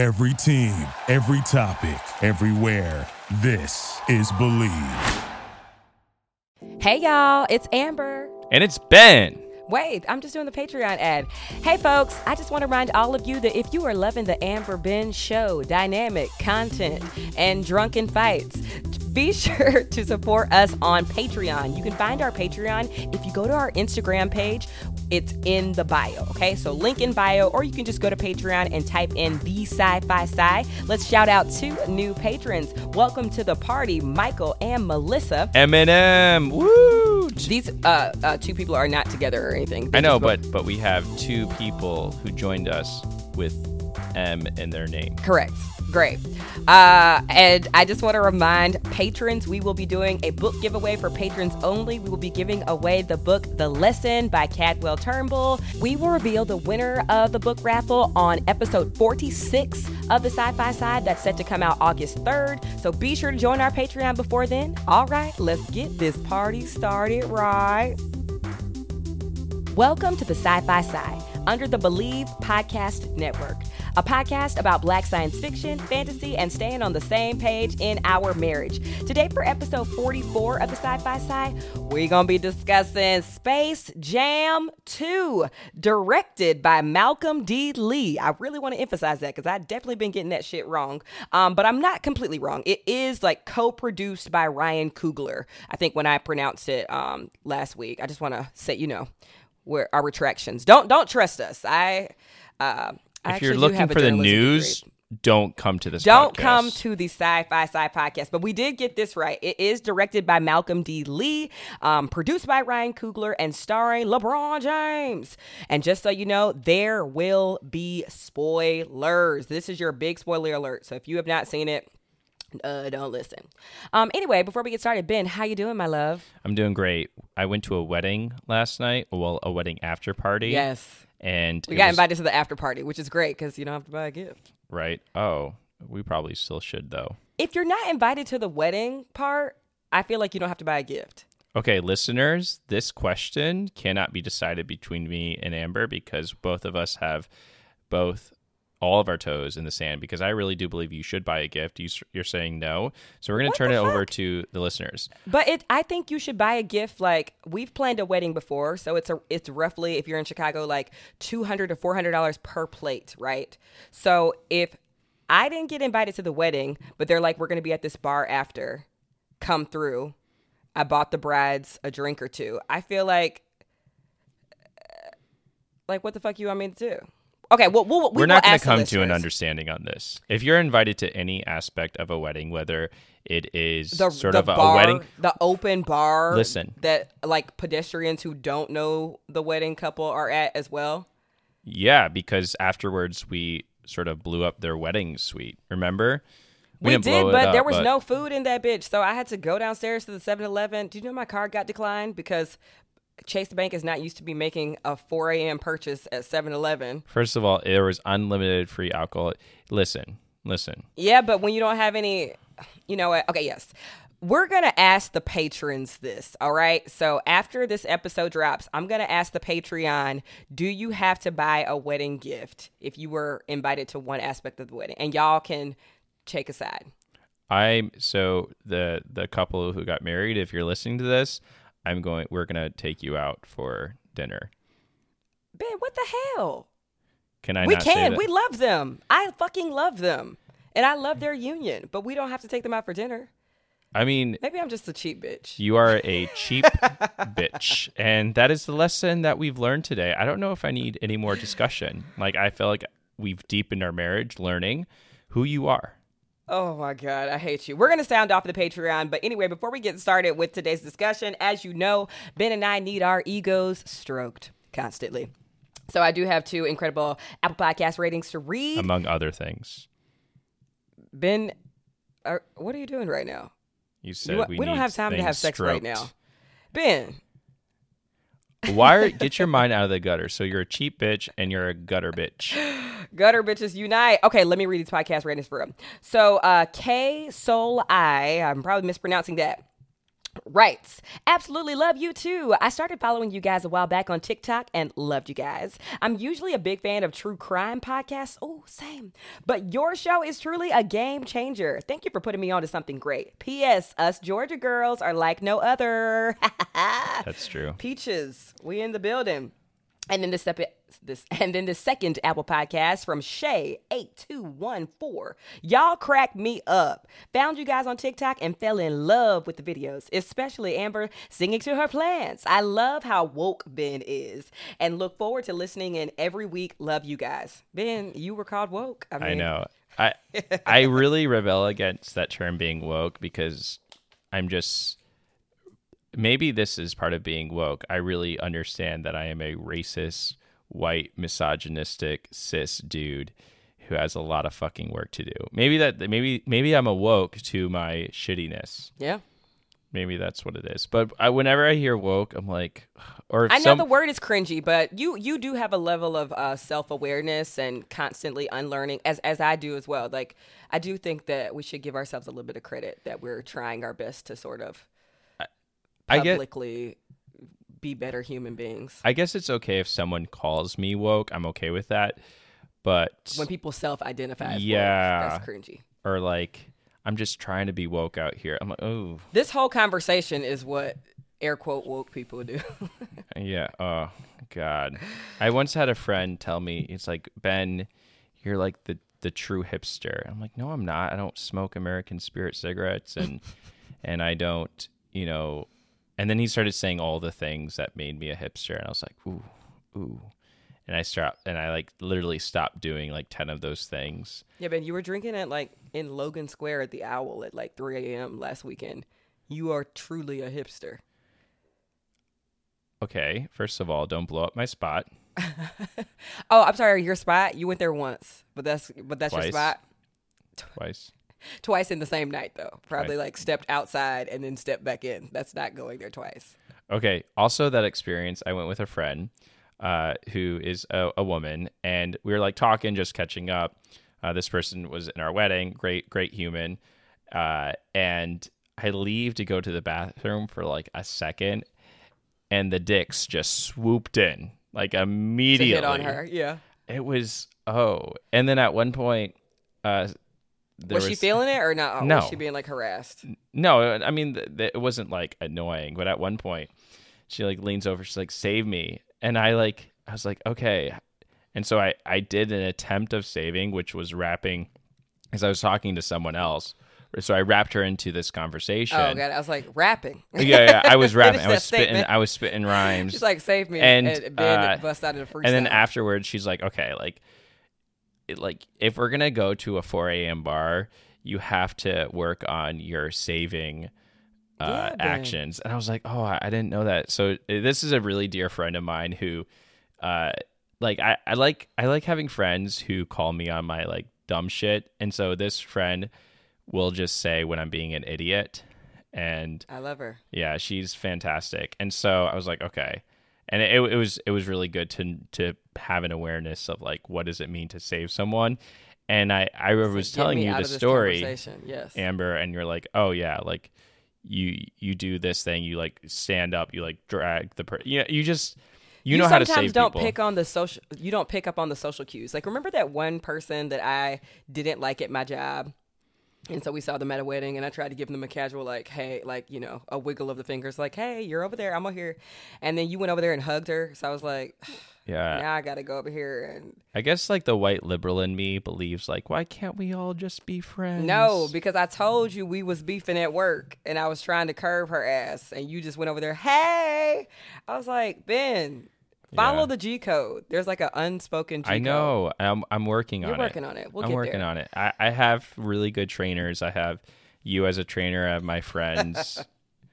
Every team, every topic, everywhere. This is Believe. Hey y'all, it's Amber. And it's Ben. Wait, I'm just doing the Patreon ad. Hey folks, I just want to remind all of you that if you are loving the Amber Ben show, dynamic content, and drunken fights, be sure to support us on Patreon. You can find our Patreon if you go to our Instagram page. It's in the bio, okay? So link in bio, or you can just go to Patreon and type in the Sci-Fi Sci. Let's shout out two new patrons. Welcome to the party, Michael and Melissa. Eminem. Woo! These uh, uh, two people are not together or anything. They I know, both- but but we have two people who joined us with M in their name. Correct. Great. Uh, and I just want to remind patrons we will be doing a book giveaway for patrons only. We will be giving away the book The Lesson by Cadwell Turnbull. We will reveal the winner of the book raffle on episode 46 of the Sci Fi Side that's set to come out August 3rd. So be sure to join our Patreon before then. All right, let's get this party started right. Welcome to the Sci Fi Sci under the Believe Podcast Network, a podcast about black science fiction, fantasy, and staying on the same page in our marriage. Today, for episode 44 of the Sci Fi Side, we're going to be discussing Space Jam 2, directed by Malcolm D. Lee. I really want to emphasize that because I've definitely been getting that shit wrong. Um, but I'm not completely wrong. It is like co produced by Ryan Coogler. I think when I pronounced it um, last week, I just want to say, you know, where our retractions. Don't don't trust us. I uh, I If you're looking for the journalism degree. news, don't come to this. Don't podcast. come to the Sci-Fi Sci podcast, but we did get this right. It is directed by Malcolm D. Lee, um, produced by Ryan Coogler, and starring LeBron James. And just so you know, there will be spoilers. This is your big spoiler alert. So if you have not seen it, uh, don't listen. Um, anyway, before we get started, Ben, how you doing, my love? I'm doing great. I went to a wedding last night. Well, a wedding after party. Yes, And we got was- invited to the after party, which is great because you don't have to buy a gift. Right. Oh, we probably still should though. If you're not invited to the wedding part, I feel like you don't have to buy a gift. Okay, listeners, this question cannot be decided between me and Amber because both of us have both all of our toes in the sand because I really do believe you should buy a gift. You, you're saying no. So we're going to turn it over to the listeners. But it, I think you should buy a gift. Like we've planned a wedding before, so it's a, it's roughly if you're in Chicago, like two hundred to four hundred dollars per plate, right? So if I didn't get invited to the wedding, but they're like, we're gonna be at this bar after, come through. I bought the brides a drink or two. I feel like, like what the fuck you want me to do? Okay, well, we'll we We're not going to come to an understanding on this. If you're invited to any aspect of a wedding, whether it is the, sort the of bar, a wedding, the open bar. Listen. that like pedestrians who don't know the wedding couple are at as well. yeah, because afterwards we sort of blew up their wedding suite. Remember? We, didn't did, but there up, was no food in that bitch, so I had to go downstairs to the 7-Eleven. Do you know my card got declined because Chase Bank is not used to be making a 4 a.m. purchase at 7-Eleven. First of all, there was unlimited free alcohol. Listen, listen. Yeah, but when you don't have any, you know what? Okay, yes. We're going to ask the patrons this, all right? So after this episode drops, I'm going to ask the Patreon, do you have to buy a wedding gift if you were invited to one aspect of the wedding? And y'all can take a side. I'm so the the couple who got married. If you're listening to this, I'm going. We're gonna take you out for dinner. Babe, what the hell? Can I? we not say can. We love them. I fucking love them. And I love their union, but we don't have to take them out for dinner. I mean, Maybe I'm just a cheap bitch. you are a cheap bitch, and that is the lesson that we've learned today. I don't know if I need any more discussion. Like I feel like we've deepened our marriage, learning who you are. Oh my God, I hate you. We're going to sound off the Patreon. But anyway, before we get started with today's discussion, as you know, Ben and I need our egos stroked constantly. So I do have two incredible Apple Podcast ratings to read. among other things. ben, are, what are you doing right now? You said You- we, we don't have time to have sex right now. Ben, Why are, get your mind out of the gutter? So you're a cheap bitch and you're a gutter bitch. Gutter bitches unite. Okay, let me read these podcast ratings for him. So, uh, K Soul I, I'm probably mispronouncing that. Rights. Absolutely love you too. I started following you guys a while back on TikTok and loved you guys. I'm usually a big fan of true crime podcasts. Oh, same. But your show is truly a game changer. Thank you for putting me on to something great. P.S. Us Georgia girls are like no other. That's true. Peaches, we in the building. And then the step this and then the second Apple podcast from Shay eight two one four. Y'all crack me up. Found you guys on TikTok and fell in love with the videos, especially Amber singing to her plants. I love how woke Ben is, and look forward to listening in every week. Love you guys, Ben. You were called woke. I, mean, I know. I I really rebel against that term being woke because I'm just maybe this is part of being woke. I really understand that I am a racist, white, misogynistic, cis dude who has a lot of fucking work to do. Maybe that maybe maybe I'm awoke to my shittiness. Yeah. Maybe that's what it is. But I, whenever I hear woke, I'm like, or I know some... the word is cringy, but you you do have a level of uh, self awareness and constantly unlearning, as as I do as well. Like I do think that we should give ourselves a little bit of credit that we're trying our best to sort of publicly get, be better human beings. I guess it's okay if someone calls me woke. I'm okay with that. But when people self-identify, yeah, woke, that's cringy. Or like, I'm just trying to be woke out here. I'm like, oh. This whole conversation is what air quote woke people do. yeah. Oh God. I once had a friend tell me, it's like Ben, you're like the the true hipster. I'm like, no, I'm not. I don't smoke American Spirit cigarettes, and and I don't, you know, and then he started saying all the things that made me a hipster, and I was like, ooh, ooh. And I stopped, and I like literally stopped doing like ten of those things. Yeah, but you were drinking at like in Logan Square at the Owl at like 3 a.m. last weekend. You are truly a hipster. Okay, first of all, don't blow up my spot. oh, I'm sorry, your spot. You went there once, but that's but that's Twice. your spot. Twice. twice in the same night though. Probably right. like stepped outside and then stepped back in. That's not going there twice. Okay. Also, that experience, I went with a friend uh, who is a, a, woman, and we were like talking, just catching up. Uh, this person was in our wedding. Great, great human. Uh, and I leave to go to the bathroom for like a second, and the dicks just swooped in like immediately. Hit on her, yeah. It was oh, and then at one point, uh, was, was, she feeling it or not? No. Was she being like harassed? No, I mean th- th- it wasn't like annoying, but at one point she like leans over, she's like, "Save me," and I like I was like, "Okay," and so I I did an attempt of saving, which was wrapping, as I was talking to someone else. So I wrapped her into this conversation. Oh god, I was like rapping. yeah, yeah, I was rapping. I was spitting. Statement. I was spitting rhymes. She's like, "Save me!" and, and uh, bust out freestyle. And then afterwards, she's like, "Okay, like." Like if we're gonna go to a 4 a.m. bar, you have to work on your saving uh, yeah, actions. And I was like, oh, I didn't know that. So uh, this is a really dear friend of mine who, uh, like I, I like I like having friends who call me on my like dumb shit. And so this friend will just say when I'm being an idiot. And I love her. Yeah, she's fantastic. And so I was like, okay and it, it was it was really good to to have an awareness of like what does it mean to save someone? And i i was telling you the story yes. Amber and you're like oh yeah like you you do this thing you like stand up you like drag the per- you, you just you, you know how to save don't people. pick on the social you don't pick up on the social cues. Like remember that one person that i didn't like at my job and so we saw them at a wedding, and I tried to give them a casual, like, hey, like, you know, a wiggle of the fingers, like, hey, you're over there, I'm over here. And then you went over there and hugged her. So I was like, yeah. Now I got to go over here. And I guess, like, the white liberal in me believes, like, why can't we all just be friends? No, because I told you we was beefing at work, and I was trying to curve her ass, and you just went over there, hey. I was like, Ben, Follow yeah. the G code. There's like an unspoken I know. I'm I'm working You're on working it. on it. We'll I'm working there. on it. I, I have really good trainers. I have you as a trainer. I have my friends.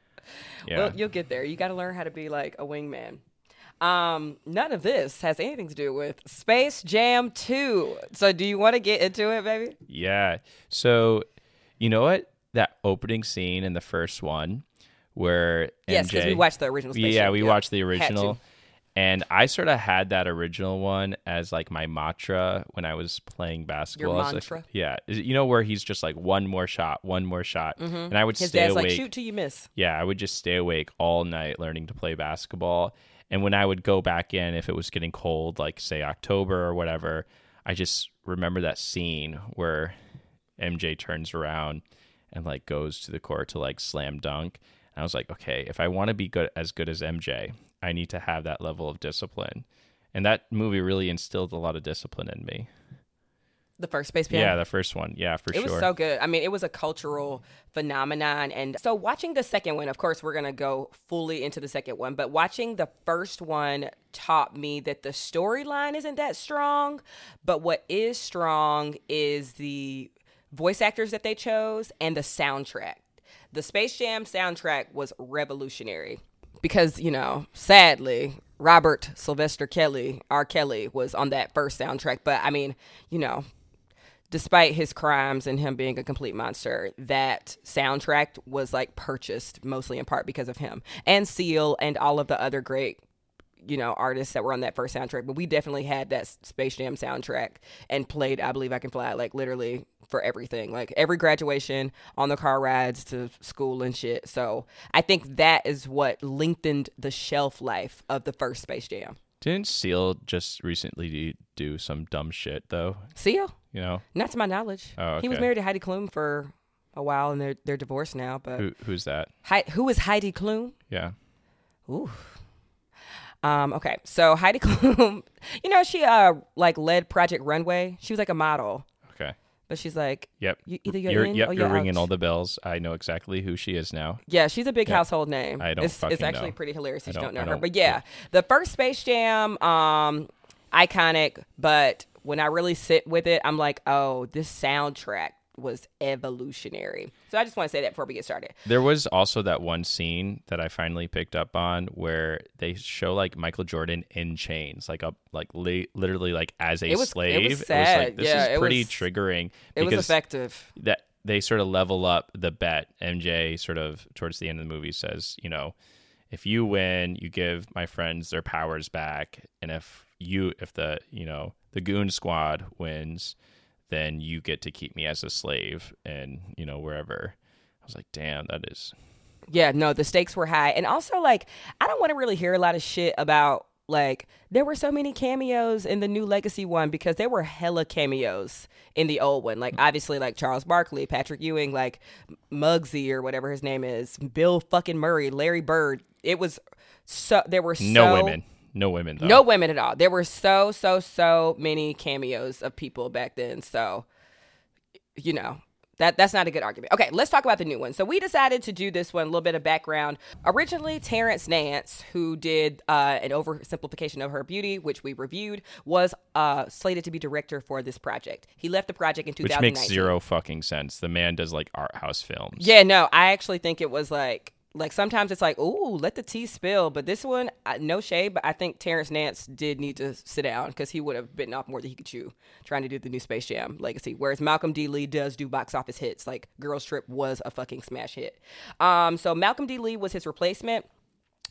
yeah. Well, you'll get there. You got to learn how to be like a wingman. Um, none of this has anything to do with Space Jam 2. So do you want to get into it, baby? Yeah. So, you know what? That opening scene in the first one where MJ, Yes, because we watched the original Space Yeah, Jam. we watched the original And I sort of had that original one as like my mantra when I was playing basketball. I was like- mantra? yeah. You know where he's just like one more shot, one more shot. And I would Mm-hmm. His stay dad's awake. like, shoot till you miss. Yeah, I would just stay awake all night learning to play basketball. And when I would go back in, if it was getting cold, like say October or whatever, I just remember that scene where MJ turns around and like goes to the court to like slam dunk. And I was like, okay, if I want to be good as good as MJ, I need to have that level of discipline. And that movie really instilled a lot of discipline in me. The first Space Jam. Yeah, the first one. Yeah, for It sure. was so good. I mean, it was a cultural phenomenon. And so, watching the second one, of course, we're going to go fully into the second one, but watching the first one taught me that the storyline isn't that strong. But what is strong is the voice actors that they chose and the soundtrack. The Space Jam soundtrack was revolutionary because, you know, sadly, Robert Sylvester Kelly, R. Kelly, was on that first soundtrack. But I mean, you know, despite his crimes and him being a complete monster, that soundtrack was like purchased mostly in part because of him and Seal and all of the other great, you know, artists that were on that first soundtrack. But we definitely had that Space Jam soundtrack and played I Believe I Can Fly like literally for everything, like every graduation, on the car rides to school and shit. So I think that is what lengthened the shelf life of the first Space Jam. Didn't Seal just recently do, some dumb shit though? Seal? You know, Not to my knowledge. Oh, He was married to Heidi Klum for a while, and they're they're divorced now. But who who's that? Hei- who is Heidi Klum? Yeah. Ooh. Um. Okay. So Heidi Klum, you know, she uh like led Project Runway. She was like a model, Okay. but she's like, Yep. You- either you're you're in yep, or you're you're ringing all the bells. I know exactly who she is now. yeah, she's a big Yeah. household name. I don't It's, it's actually know. pretty hilarious if you don't don't- know her. don't- But yeah, the first Space Jam, um, iconic. But when I really sit with it, I'm like, oh, this soundtrack was evolutionary. So I just want to say that before we get started. There was also that one scene that I finally picked up on where they show like Michael Jordan in chains, like a like li- literally like as a It was- it slave. was like sad. this Yeah, is it pretty was- triggering It was effective. that they sort of level up the bet. MJ sort of towards the end of the movie says, you know, if you win, you give my friends their powers back, and if you if the you know the goon squad wins, then you get to keep me as a slave, and you know wherever. I was like, damn, that is Yeah, no, the stakes were high. And also, like, I don't want to really hear a lot of shit about, like, there were so many cameos in the new Legacy one because there were hella cameos in the old one. Like, obviously, like Charles Barkley, Patrick Ewing, like Muggsy or whatever his name is, Bill fucking Murray, Larry Bird. It was so, there were no women, no women though. No women at all. There were so, so, so many cameos of people back then. So, you know, that that's not a good argument. Okay, let's talk about the new one. So we decided to do this one, a little bit of background. Originally, Terrence Nance, who did uh, an oversimplification of her beauty, which we reviewed, was uh, slated to be director for this project. He left the project in which makes zero fucking sense. The man does like art house films. Yeah, no, I actually think it was like like sometimes it's like, ooh, let the tea spill. But this one, I, no shade, but I think Terrence Nance did need to sit down because he would have bitten off more than he could chew trying to do the new Space Jam legacy. Whereas Malcolm D. Lee does do box office hits. Like Girls Trip was a fucking smash hit. Um, so Malcolm D. Lee was his replacement.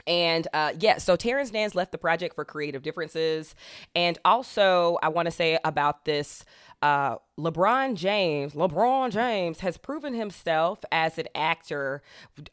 And uh, yeah, so Terrence Nance left the project for creative differences. And also, I want to say about this uh, LeBron James, LeBron James has proven himself as an actor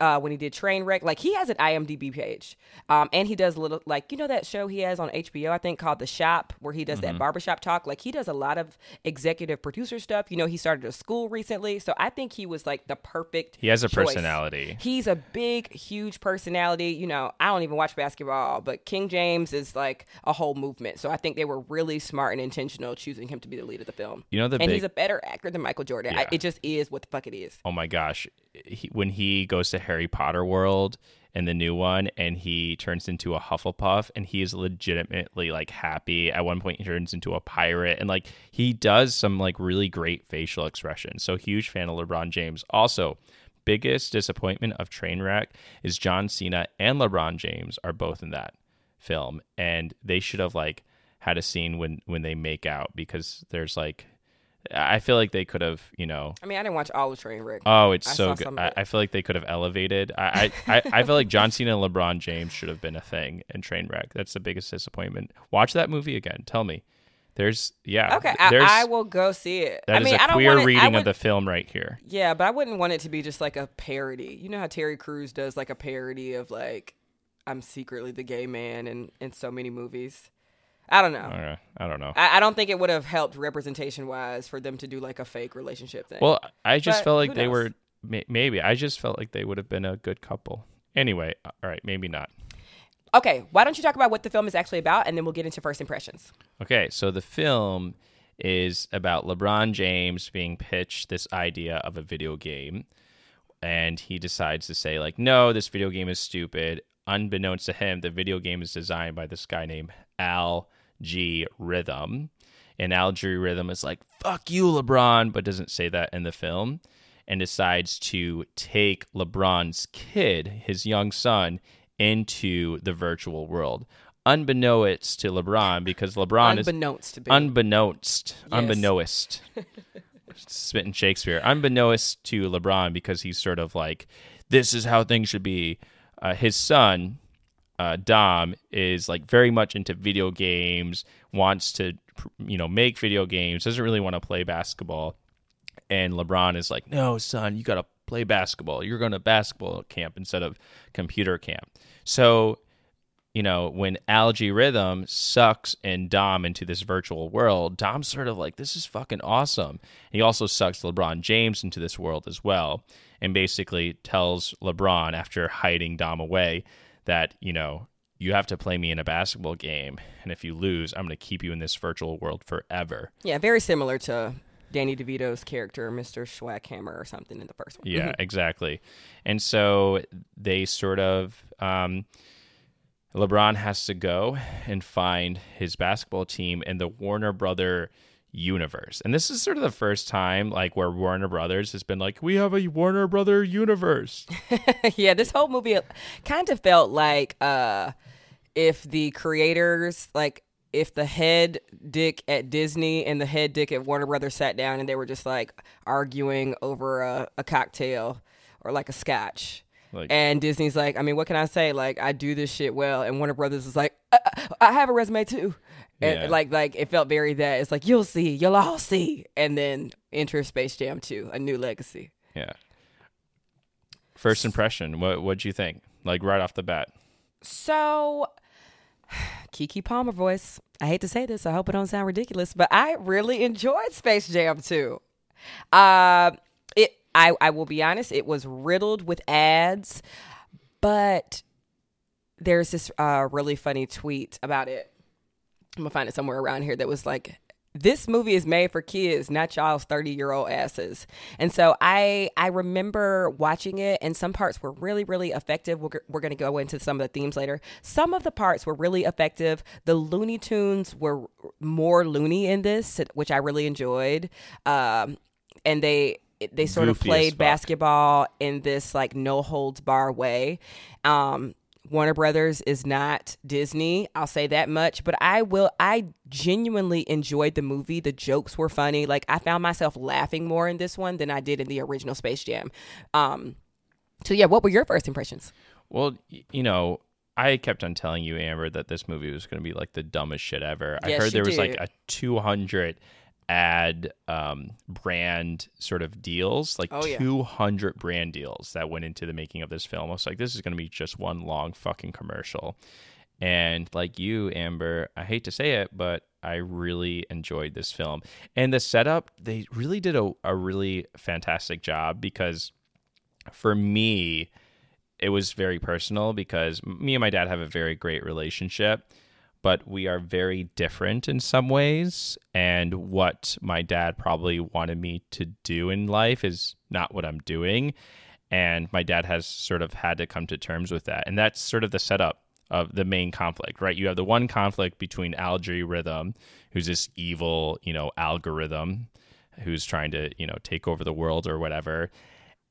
uh, when he did Trainwreck. Like he has an IMDb page, um, and he does a little like you know that show he has on HBO, I think called The Shop, where he does Mm-hmm. that barbershop talk. Like he does a lot of executive producer stuff. You know, he started a school recently, so I think he was like the perfect. He has a choice. personality. He's a big, huge personality. You know, I don't even watch basketball, but King James is like a whole movement. So I think they were really smart and intentional choosing him to be the lead of the film. You know the and big he's a better actor than Michael Jordan. I, it just is what the fuck it is. oh my gosh. He, when he goes to harry potter world in the new one and he turns into a hufflepuff and he is legitimately like happy at one point he turns into a pirate and like he does some like really great facial expressions. So huge fan of lebron james. Also biggest disappointment of trainwreck is john cena and lebron james are both in that film and they should have like had a scene when when they make out because there's like I feel like they could have, you know. I mean, I didn't watch all of Trainwreck. Oh, it's I so good. I. I feel like they could have elevated. I, I, I, feel like John Cena and LeBron James should have been a thing in Trainwreck. That's the biggest disappointment. Watch that movie again. Tell me. There's yeah. okay, there's, I, I will go see it. That I is mean, a I don't queer it, reading of the film right here. Yeah, but I wouldn't want it to be just like a parody. You know how Terry Crews does like a parody of like I'm secretly the gay man in in so many movies. I don't know. Uh, I don't know. I, I don't think it would have helped representation wise for them to do like a fake relationship thing. Well, I just But felt like they knows? were may- maybe. I just felt like they would have been a good couple. Anyway, all right, maybe not. okay, why don't you talk about what the film is actually about, and then we'll get into first impressions. Okay, so the film is about LeBron James being pitched this idea of a video game, and he decides to say like, "No, this video game is stupid." Unbeknownst to him, the video game is designed by this guy named Al G Rhythm, and Al Rhythm is like, "Fuck you, LeBron," but doesn't say that in the film, and decides to take LeBron's kid, his young son, into the virtual world. Unbeknownst to LeBron, because LeBron is Unbeknownst to be. unbeknownst, unbeknownst, spitting Shakespeare, unbeknownst to LeBron because he's sort of like, this is how things should be. Uh, his son, uh, Dom, is like very much into video games, wants to, you know, make video games, doesn't really want to play basketball. And LeBron is like, no, son, you got to play basketball. You're going to basketball camp instead of computer camp. So you know, when Al-G Rhythm sucks and Dom into this virtual world, Dom's sort of like, this is fucking awesome. He also sucks LeBron James into this world as well, and basically tells LeBron after hiding Dom away that, you know, you have to play me in a basketball game, and if you lose, I'm going to keep you in this virtual world forever. yeah, very similar to Danny DeVito's character, Mr. Swackhammer, or something in the first one. Yeah, exactly. And so they sort of um, LeBron has to go and find his basketball team and the Warner Brother universe. And this is sort of the first time like where Warner Brothers has been like, we have a Warner Brother universe. yeah, this whole movie kind of felt like uh, if the creators, like if the head dick at Disney and the head dick at Warner Brothers sat down and they were just like arguing over a, a cocktail or like a scotch. Like- and Disney's like, I mean, what can I say? Like, I do this shit well, and Warner Brothers is like, I, I have a resume too, and Yeah. like, like it felt very that. It's like you'll see, you'll all see, and then enter Space Jam 2, a new legacy. Yeah. First impression, what what'd you think? Like right off the bat. So, Keke Palmer voice. I hate to say this. I hope it don't sound ridiculous, but I really enjoyed Space Jam 2. Uh, it. I, I will be honest. It was riddled with ads, but there's this uh, really funny tweet about it. I'm gonna find it somewhere around here that was like, "This movie is made for kids, not y'all's 30 year old asses." And so I I remember watching it, and some parts were really really effective. We're, we're gonna go into some of the themes later. Some of the parts were really effective. The Looney Tunes were more loony in this, which I really enjoyed. Um, and they they sort of Goofy as played basketball in this like no holds bar way. Um, Warner Brothers is not Disney. I'll say that much, but I will. I genuinely enjoyed the movie. The jokes were funny. Like I found myself laughing more in this one than I did in the original Space Jam. Um, so yeah, what were your first impressions? Well, you know, I kept on telling you, Amber, that this movie was going to be like the dumbest shit ever. I heard there was like a 200 ad um, brand sort of deals, like Oh, yeah. 200 brand deals that went into the making of this film. I was like, this is going to be just one long fucking commercial. And like you, Amber, I hate to say it, but I really enjoyed this film. And the setup, they really did a, a really fantastic job because for me, it was very personal because me and my dad have a very great relationship, but we are very different in some ways. And what my dad probably wanted me to do in life is not what I'm doing. And my dad has sort of had to come to terms with that. And that's sort of the setup of the main conflict, right? You have the one conflict between Al-G Rhythm, who's this evil, you know, algorithm who's trying to, you know, take over the world or whatever.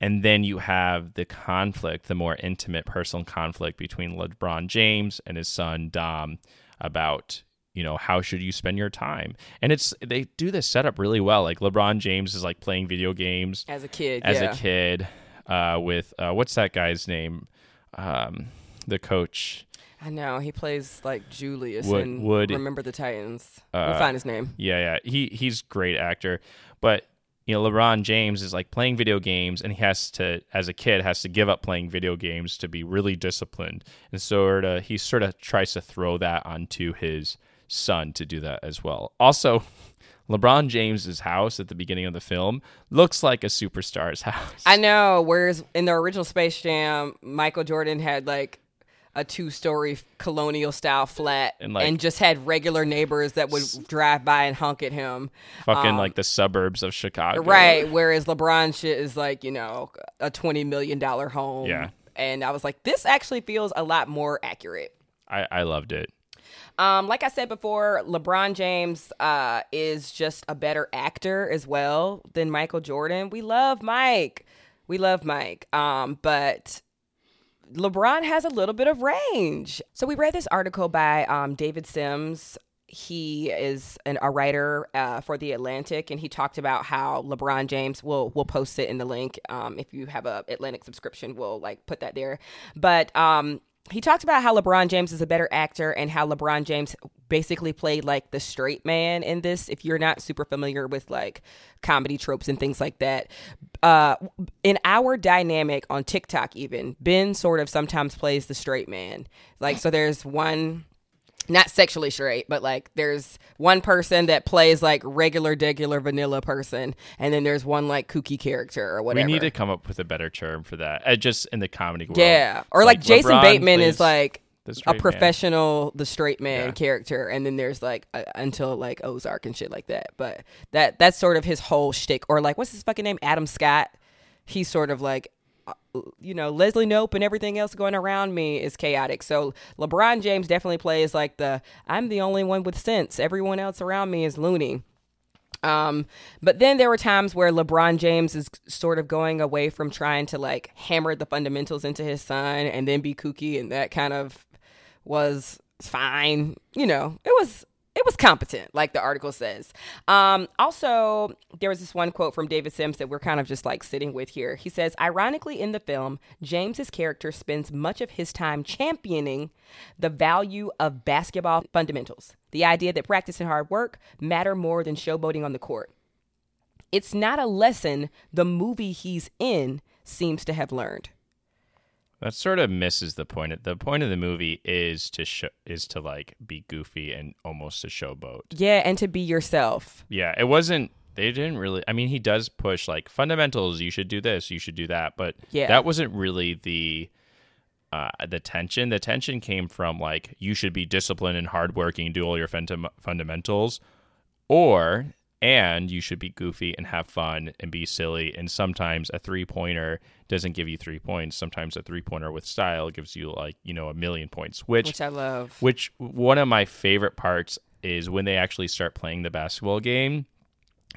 And then you have the conflict, the more intimate personal conflict between LeBron James and his son Dom about, you know how should you spend your time and it's they do this setup really well like lebron james is like playing video games As a kid, as yeah. a kid uh, with uh, what's that guy's name um, the coach I know he plays like Julius Wood- in Wood- Remember the Titans. Uh, we'll find his name. Yeah, yeah. He he's great actor, but you know LeBron James is like playing video games, and he has to, as a kid, has to give up playing video games to be really disciplined, and sort of he sort of tries to throw that onto his son to do that as well. Also. LeBron James's house at the beginning of the film looks like a superstar's house. I know. Whereas in the original Space Jam, Michael Jordan had like a two-story colonial style flat, And, and, just had regular neighbors that would drive by and honk at him. Fucking like the suburbs of Chicago. um, Right. Whereas LeBron shit is like you know a twenty million dollar home. Yeah. And I was like, this actually feels a lot more accurate. I, I loved it. Um, like I said before, LeBron James uh, is just a better actor as well than Michael Jordan. We love Mike. We love Mike. Um, but LeBron has a little bit of range. So we read this article by um, David Sims. He is an, a writer uh, for the Atlantic, and he talked about how LeBron James. will will post it in the link. Um, if you have a Atlantic subscription, we'll like put that there. But um, he talked about how LeBron James is a better actor and how LeBron James basically played like the straight man in this. If you're not super familiar with like comedy tropes and things like that, uh, in our dynamic on TikTok, even Ben sort of sometimes plays the straight man. Like, so there's one not sexually straight, but like there's one person that plays like regular, regular vanilla person, and then there's one like kooky character or whatever. We need to come up with a better term for that. Uh, just in the comedy world. Yeah, or like, Jason LeBron Bateman plays is like a straight man. professional, the straight man Yeah. character, and then there's like uh, until like Ozark and shit like that. But that that's sort of his whole shtick. Or like what's his fucking name? Adam Scott. He's sort of like. uh, You know, Leslie Knope and everything else going around me is chaotic. So LeBron James definitely plays like the I'm the only one with sense. Everyone else around me is loony. Um, but then there were times where LeBron James is sort of going away from trying to like hammer the fundamentals into his son and then be kooky, and that kind of was fine. You know, it was it was competent, like the article says. Um, also, there was this one quote from David Sims that we're kind of just like sitting with here. He says, ironically, in the film, James's character spends much of his time championing the value of basketball fundamentals, the idea that practice and hard work matter more than showboating on the court. It's not a lesson the movie he's in seems to have learned. That sort of misses the point. The point of the movie is to show is to like be goofy and almost a showboat. Yeah, and to be yourself. Yeah, it wasn't. They didn't really. I mean, he does push like fundamentals. You should do this. You should do that. But Yeah. that wasn't really the uh, the tension. The tension came from like you should be disciplined and hardworking, do all your fundam- fundamentals, or and you should be goofy and have fun and be silly. And sometimes a three pointer doesn't give you three points. Sometimes a three pointer with style gives you like you know a million points, which Which I love. which one of my favorite parts is when they actually start playing the basketball game.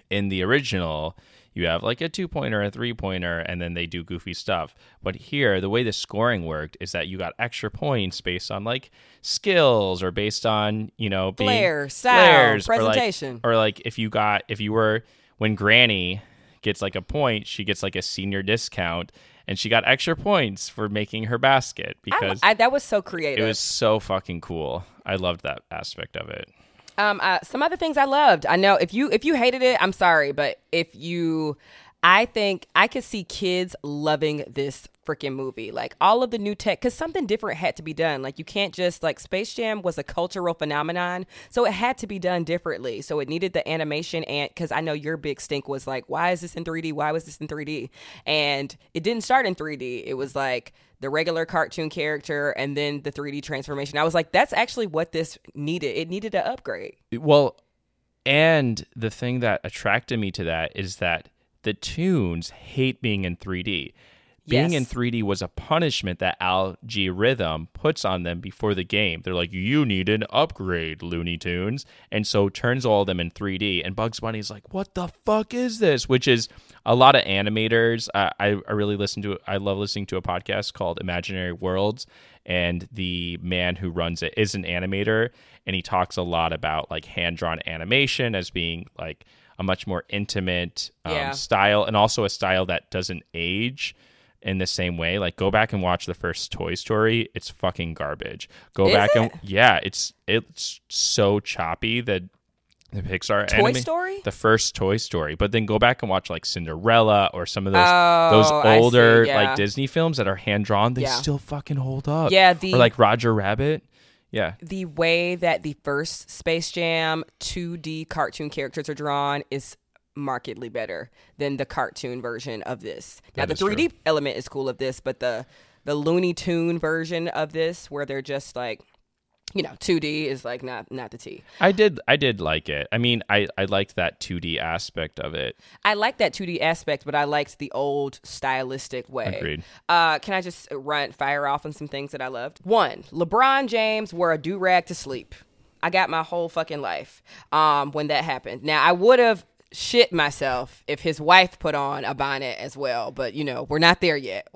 In the original, you have like a two pointer, a three pointer, and then they do goofy stuff. But here, the way the scoring worked is that you got extra points based on like skills or based on you know being Flair, style, flares, or, like- presentation. or like if you got if you were when Granny gets like a point, she gets like a senior discount, and she got extra points for making her basket I- because I, that was so creative. it was so fucking cool. I loved that aspect of it. Um, uh, some other things I loved. I know if you if you hated it, I'm sorry, but if you, I think I could see kids loving this freaking movie. Like all of the new tech, because something different had to be done. Like you can't just like Space Jam was a cultural phenomenon, so it had to be done differently. So it needed the animation, and because I know your big stink was like, why is this in 3D? Why was this in 3D? And it didn't start in 3D. It was like the regular cartoon character and then the 3D transformation. I was like, that's actually what this needed. It needed an upgrade. Well, and the thing that attracted me to that is that the tunes hate being in 3D. being in 3D was a punishment that Algorithm puts on them before the game. They're like, you need an upgrade, Looney Tunes, and so turns all of them in 3D. And Bugs Bunny's like, what the fuck is this? Which is a lot of animators. Uh, I I really listen to. I love listening to a podcast called Imaginary Worlds, and the man who runs it is an animator, and he talks a lot about like hand drawn animation as being like a much more intimate um, Yeah. style, and also a style that doesn't age in the same way. Like go back and watch the first Toy Story. It's fucking garbage. Go Is back it? and yeah, it's it's so choppy that the Pixar Toy anime- Story? the first Toy Story. But then go back and watch like Cinderella or some of those Oh, those I see, older yeah. like Disney films that are hand drawn. They Yeah. still fucking hold up. Yeah, the- or like Roger Rabbit. Yeah, the way that the first Space Jam 2D cartoon characters are drawn is markedly better than the cartoon version of this. Now That the 3D element is cool of this, but the the Looney Tune version of this where they're just like you know, 2D is like not not the T. I did I did like it. I mean, I I liked that 2D aspect of it. I like that 2D aspect, but I liked the old stylistic way. Agreed. Uh, can I just run fire off on some things that I loved? One, LeBron James wore a do rag to sleep. I got my whole fucking life um, when that happened. Now I would have shit myself if his wife put on a bonnet as well, but you know we're not there yet.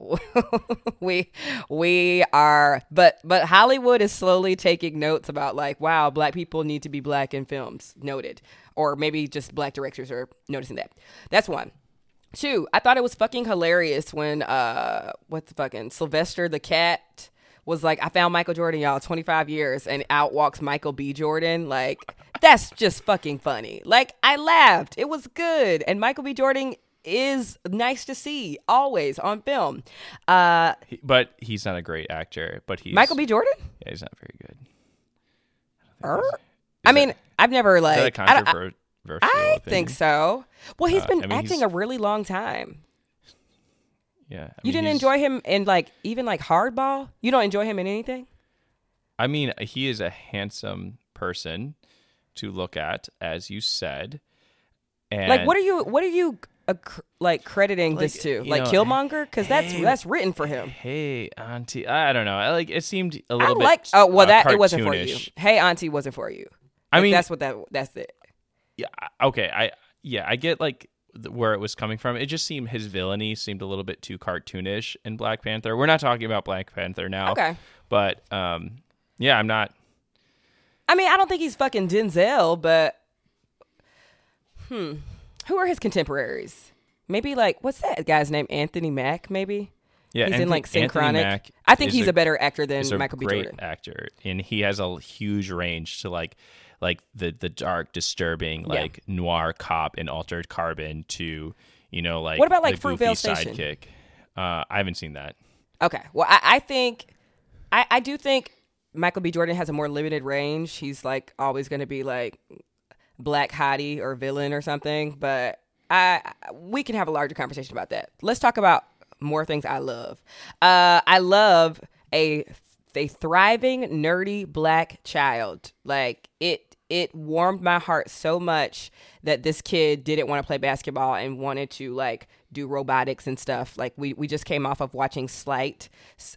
we we are, but but Hollywood is slowly taking notes about like, wow, black people need to be black in films. Noted, or maybe just black directors are noticing that. That's one. Two, I thought it was fucking hilarious when uh what the fucking Sylvester the cat was like, I found Michael Jordan, y'all, 25 years, and out walks Michael B. Jordan. Like, that's just fucking funny. Like, I laughed. It was good. And Michael B. Jordan is nice to see always on film. Uh He- but he's not a great actor. But he's Michael B. Jordan? Yeah, he's not very good. Er? I mean, I've never Is like that I, I- I think so. Well, he's Uh, been I mean, acting he's- a really long time. Yeah, I You mean, didn't enjoy him in like even like hardball? You don't enjoy him in anything? I mean, he is a handsome person to look at, as you said. And like what are you what are you uh, cr- like crediting Like, this to like know, killmonger because that's hey- that's written for him Hey, auntie. I don't know. I like it seemed a little bit. like oh well uh, that it wasn't for you hey auntie wasn't for you I Like, mean, that's what that that's it yeah, okay. I yeah, I get like th- where it was coming from. It just seemed his villainy seemed a little bit too cartoonish in Black Panther. We're not talking about Black Panther now. Okay. But um, yeah, I'm not. I mean i don't think he's fucking denzel but hmm who are his contemporaries maybe like what's that guy's name anthony mackie maybe Yeah, he's in like synchronic i think he's a, better actor than a michael b great jordan actor, and he has a huge range to like like the the dark, disturbing, Yeah. like noir cop in Altered Carbon to you know like What about, like, Fruitvale Station? sidekick. Uh, I haven't seen that. Okay. Well, I, I think, I, I do think Michael B. Jordan has a more limited range. He's like always going to be like black hottie or villain or something. But I, we can have a larger conversation about that. Let's talk about more things I love. Uh, I love a a thriving nerdy black child. Like it it warmed my heart so much that this kid didn't want to play basketball and wanted to like do robotics and stuff. Like we we just came off of watching Sleight,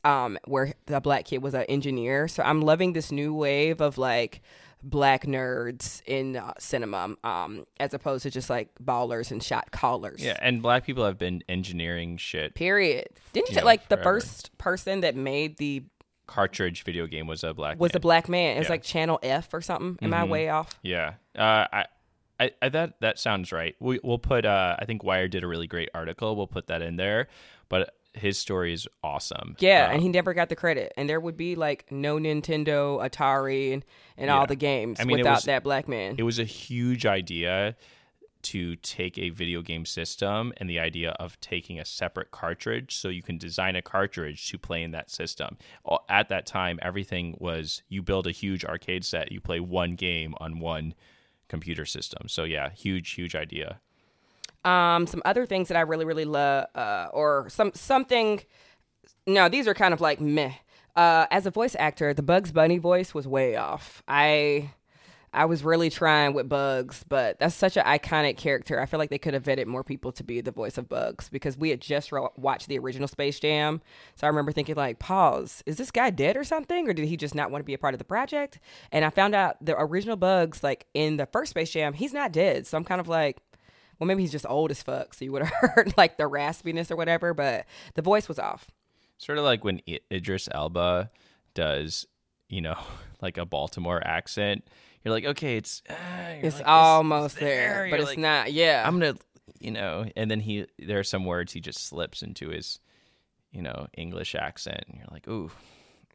um, where the black kid was an engineer. So I'm loving this new wave of like black nerds in uh, cinema, um, as opposed to just like ballers and shot callers. Yeah, and black people have been engineering shit. Period. Didn't you You know, like the first person that made the Cartridge video game was a black was man. a black man? It was Yeah. like Channel F or something. Am I way off? Yeah, uh, I, I, I, that that sounds right. We, we'll put. Uh, I think Wired did a really great article. We'll put that in there. But his story is awesome. Yeah, Um, and he never got the credit. And there would be like no Nintendo, Atari, and, and all the games I mean, without was- that black man. it was a huge idea to take a video game system and the idea of taking a separate cartridge so you can design a cartridge to play in that system. At that time, everything was you build a huge arcade set, you play one game on one computer system. So yeah, huge, huge idea. Um, some other things that I really, really love, uh, or some something. No, these are kind of like meh. Uh, as a voice actor, the Bugs Bunny voice was way off. I, I was really trying with Bugs, but that's such an iconic character. I feel like they could have vetted more people to be the voice of Bugs because we had just ro- watched the original Space Jam. So I remember thinking, like, pause, is this guy dead or something? Or did he just not want to be a part of the project? And I found out the original Bugs, like in the first Space Jam, he's not dead. So I'm kind of like, well, maybe he's just old as fuck. So you would have heard like the raspiness or whatever, but the voice was off. Sort of like when I- Idris Elba does, you know, like a Baltimore accent. You're like, okay, it's uh, It's like, almost there, but You're it's like, not. Yeah. I'm gonna, you know, and then he there are some words he just slips into his, you know, English accent, and you're like, ooh,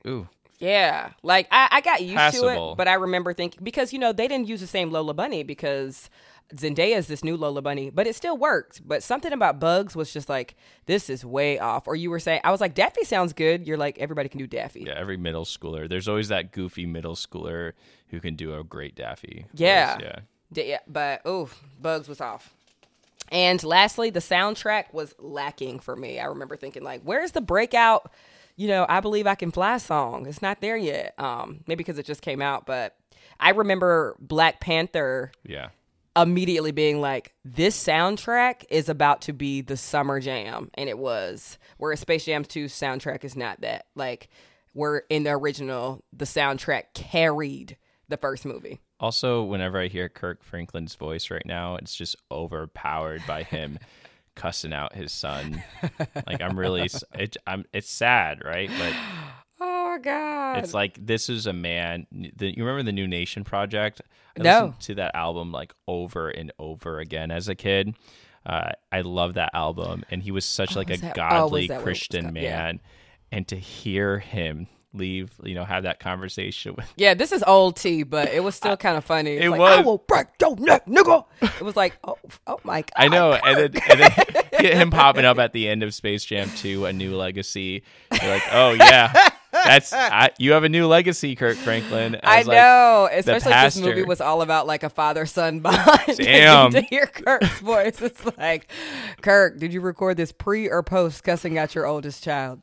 ooh, Yeah, like I, I got used to it, but I remember thinking because you know they didn't use the same Lola Bunny because Zendaya is this new Lola Bunny, but it still worked. But something about Bugs was just like this is way off. Or you were saying I was like Daffy sounds good. You're like everybody can do Daffy. yeah. Every middle schooler, there's always that goofy middle schooler who can do a great Daffy. Yeah. Yeah. Yeah, but oh, Bugs was off. And lastly, the soundtrack was lacking for me. I remember thinking like, where's the breakout? You know, I believe I can fly song. It's not there yet. Um, maybe because it just came out, but I remember Black Panther Yeah. Immediately being like, this soundtrack is about to be the summer jam. And it was. Whereas Space Jam 2 soundtrack is not that. Like, we're in the original, the soundtrack carried the first movie. Also, whenever I hear Kirk Franklin's voice right now, it's just overpowered by him cussing out his son. Like I'm really, it, I'm. It's sad, right? But Oh God. it's like this is a man. The, you remember the Nu Nation project? I No. listened to that album like over and over again as a kid. Uh, I love that album, and he was such like a that- oh, godly that what it was Christian called? Yeah. man, and to hear him leave, you know, have that conversation with Yeah, this is old T, but it was still kind of funny. It like, was. I will break your neck, nigga. It was like, oh, oh my god. I know, and then, and then get him popping up at the end of Space Jam 2, A New Legacy. You're like, oh yeah, that's I, you have a new legacy, Kirk Franklin. I was like, know, especially if this movie was all about like a father son bond. Damn. to hear Kirk's voice, it's like, Kirk, did you record this pre or post cussing out your oldest child?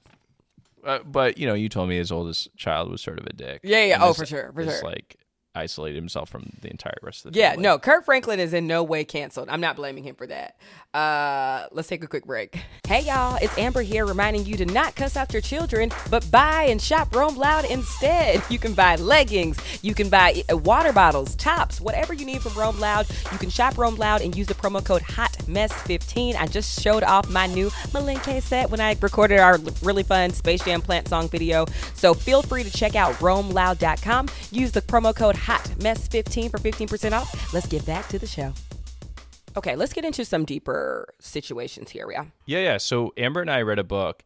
uh, but you know, you told me his oldest child was sort of a dick. Yeah, yeah. And Oh, this- for sure, for sure. Like isolated himself from the entire rest of the Yeah, family. no, Kirk Franklin is in no way canceled. I'm not blaming him for that. Uh, let's take a quick break. Hey, y'all, it's Amber here reminding you to not cuss out your children, but buy and shop Roam Loud instead. You can buy leggings, you can buy uh, water bottles, tops, whatever you need from Roam Loud. You can shop Roam Loud and use the promo code hot mess 15 I just showed off my new Malinke set when I recorded our really fun Space Jam plant song video. So feel free to check out roamloud.com. Use the promo code HOTMESS15 for 15% off. Let's get back to the show. Okay, let's get into some deeper situations here. Yeah. Yeah, yeah. So Amber and I read a book.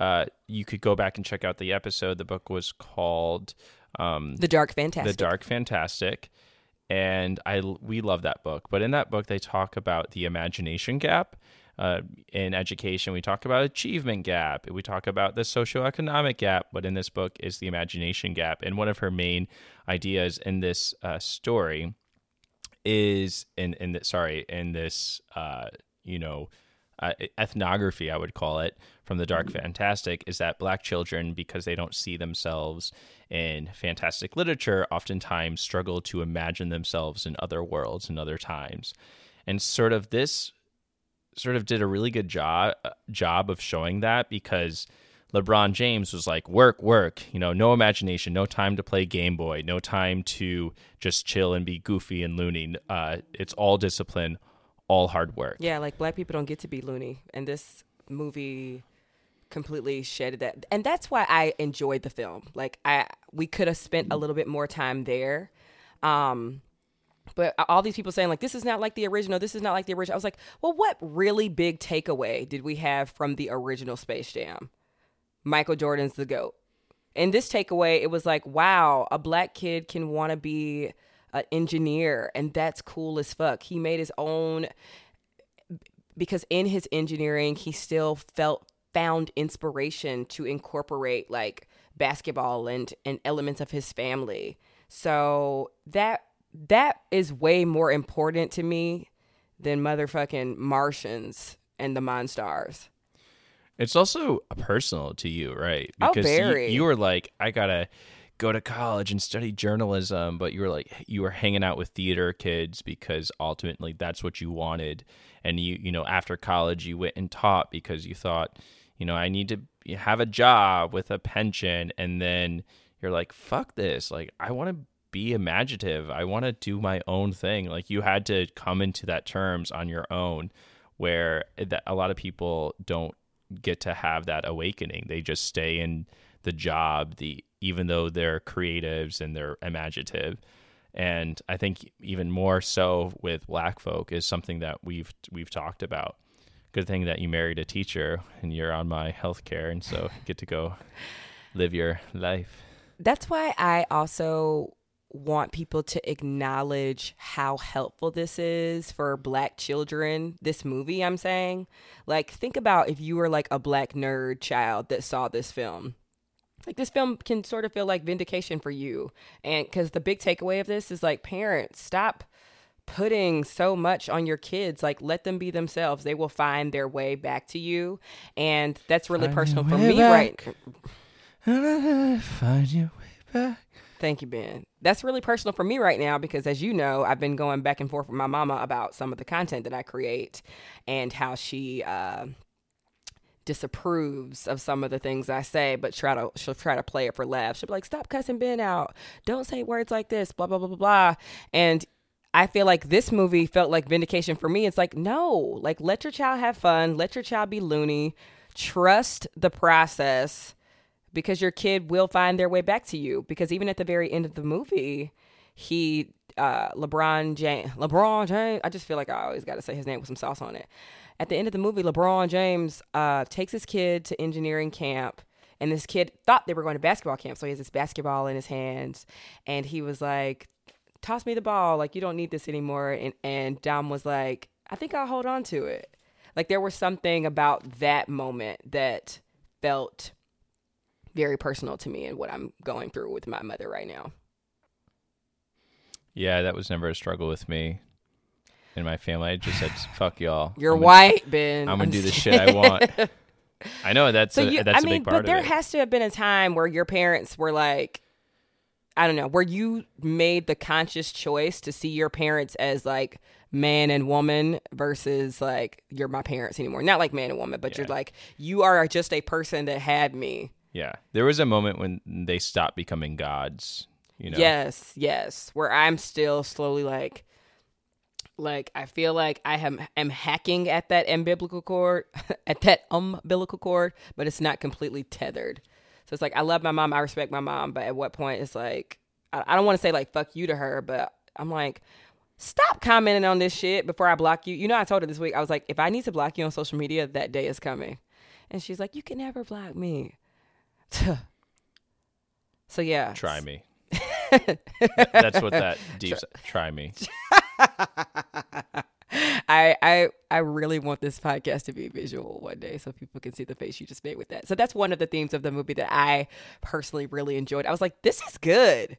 Uh, you could go back and check out the episode. The book was called um, The Dark Fantastic. The Dark Fantastic, and I we love that book. But in that book, they talk about the imagination gap uh, in education. We talk about achievement gap. We talk about the socioeconomic gap. But in this book is the imagination gap. And one of her main ideas in this uh, story is in in the, sorry in this uh, you know uh, ethnography I would call it from the dark fantastic is that black children because they don't see themselves in fantastic literature oftentimes struggle to imagine themselves in other worlds and other times and sort of this sort of did a really good job job of showing that because LeBron James was like work work you know no imagination no time to play Game Boy no time to just chill and be goofy and loony uh, it's all discipline all hard work Yeah, like black people don't get to be loony, and this movie completely shedded that. And that's why I enjoyed the film. Like I, we could have spent a little bit more time there. Um, but all these people saying like this is not like the original, this is not like the original. I was like, well, what really big takeaway did we have from the original Space Jam? Michael Jordan's the goat. In this takeaway, it was like, wow, a black kid can want to be an engineer, and that's cool as fuck. He made his own because in his engineering, he still felt found inspiration to incorporate like basketball and and elements of his family. So that that is way more important to me than motherfucking Martians and the Monstars. It's also personal to you, right? Oh, you- You, were like, I gotta go to college and study journalism, but you were like you were hanging out with theater kids because ultimately that's what you wanted. And you you know after college you went and taught because you thought, you know, I need to have a job with a pension and then you're like fuck this. Like I want to be imaginative. I want to do my own thing. Like you had to come into that terms on your own where that a lot of people don't get to have that awakening. They just stay in the job, the even though they're creatives and they're imaginative. And I think even more so with black folk is something that we've we've talked about. Good thing that you married a teacher and you're on my healthcare and so get to go live your life. That's why I also want people to acknowledge how helpful this is for black children this movie i'm saying. Like think about if you were like a black nerd child that saw this film. Like this film can sort of feel like vindication for you. And because the big takeaway of this is like parents stop putting so much on your kids. Like let them be themselves. They will find their way back to you. And that's really find personal for me back. right find your way back. Thank you, Ben. That's really personal for me right now because, as you know, I've been going back and forth with my mama about some of the content that I create and how she uh, disapproves of some of the things I say, but try to she'll try to play it for laughs. She'll be like, "Stop cussing Ben out. Don't say words like this." Blah blah blah blah blah. And I feel like this movie felt like vindication for me. It's like, no, like let your child have fun, let your child be loony, trust the process because your kid will find their way back to you. Because even at the very end of the movie, he uh, LeBron James, LeBron James. I just feel like I always got to say his name with some sauce on it. At the end of the movie, LeBron James uh, takes his kid to engineering camp, and this kid thought they were going to basketball camp, so he has this basketball in his hands, and he was like, "Toss me the ball, like you don't need this anymore." And and Dom was like, "I think I'll hold on to it." Like there was something about that moment that felt very personal to me and what I'm going through with my mother right now. Yeah, that was never a struggle with me in my family. I just said, "Fuck y'all." You're I'm white, gonna, Ben. I'm gonna do the shit I want. I know that's so a, you, that's I mean, but there has to have been a time where your parents were like, I don't know, where you made the conscious choice to see your parents as like man and woman versus like you're my parents anymore. Not like man and woman, but yeah. you're like you are just a person that had me yeah. There was a moment when they stopped becoming gods, you know. Yes, yes, where I'm still slowly like like I feel like I am am hacking at that umbilical cord, at that umbilical cord, but it's not completely tethered. So it's like I love my mom, I respect my mom, but at what point it's like I, I don't want to say like fuck you to her, but I'm like stop commenting on this shit before I block you. You know, I told her this week I was like, if I need to block you on social media, that day is coming, and she's like, you can never block me. So yeah. Try me. That's what that deep. Try me. I I I really want this podcast to be visual one day so people can see the face you just made with that. So that's one of the themes of the movie that I personally really enjoyed. I was like, this is good.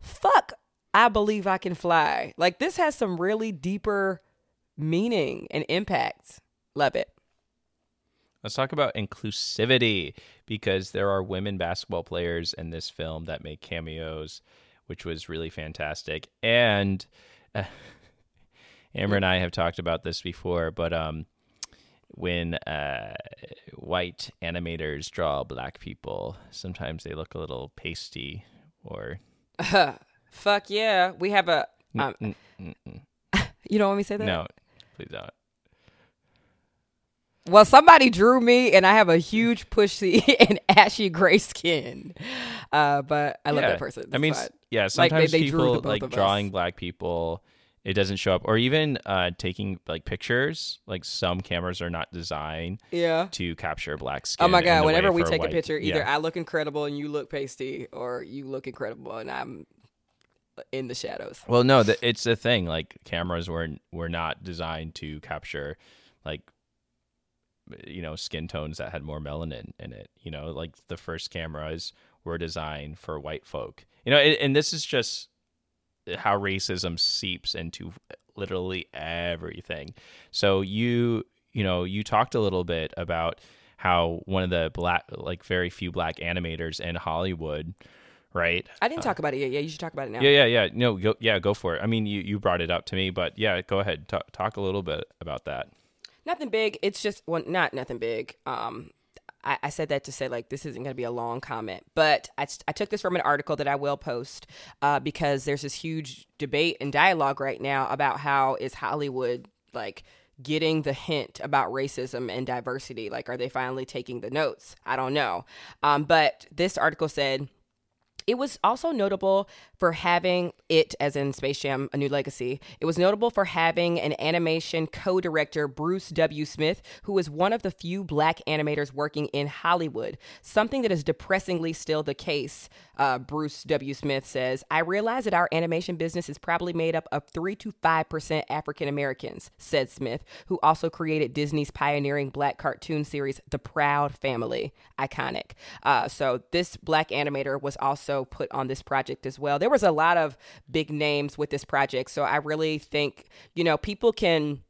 Fuck, I believe I can fly. Like this has some really deeper meaning and impact. Love it. Let's talk about inclusivity because there are women basketball players in this film that make cameos, which was really fantastic. And uh, Amber and I have talked about this before, but um, when uh, white animators draw black people, sometimes they look a little pasty or. Uh, fuck yeah. We have a. Um, you don't want me to say that? No, please don't. Well, somebody drew me, and I have a huge pushy and ashy gray skin. Uh, but I love yeah. that person. That's I mean, fine. yeah, sometimes like, they, they people like drawing us. black people, it doesn't show up, or even uh, taking like pictures. Like some cameras are not designed, yeah, to capture black skin. Oh my god! Whenever we take a, a picture, either yeah. I look incredible and you look pasty, or you look incredible and I'm in the shadows. Well, no, the, it's a thing. Like cameras were were not designed to capture like you know skin tones that had more melanin in it you know like the first cameras were designed for white folk you know and this is just how racism seeps into literally everything so you you know you talked a little bit about how one of the black like very few black animators in hollywood right? I didn't uh, talk about it yet. Yeah, you should talk about it now. Yeah, yeah, yeah. No, go, yeah, go for it. I mean, you, you brought it up to me, but yeah, go ahead. Talk, talk a little bit about that. Nothing big. It's just well, not nothing big. Um, I, I said that to say like this isn't going to be a long comment, but I, I took this from an article that I will post uh, because there's this huge debate and dialogue right now about how is Hollywood like getting the hint about racism and diversity? Like, are they finally taking the notes? I don't know. Um, but this article said it was also notable for having it, as in Space Jam A New Legacy, it was notable for having an animation co director, Bruce W. Smith, who is one of the few black animators working in Hollywood. Something that is depressingly still the case, uh, Bruce W. Smith says. I realize that our animation business is probably made up of 3 to 5% African Americans, said Smith, who also created Disney's pioneering black cartoon series, The Proud Family. Iconic. Uh, so this black animator was also put on this project as well. There was a lot of big names with this project. So I really think, you know, people can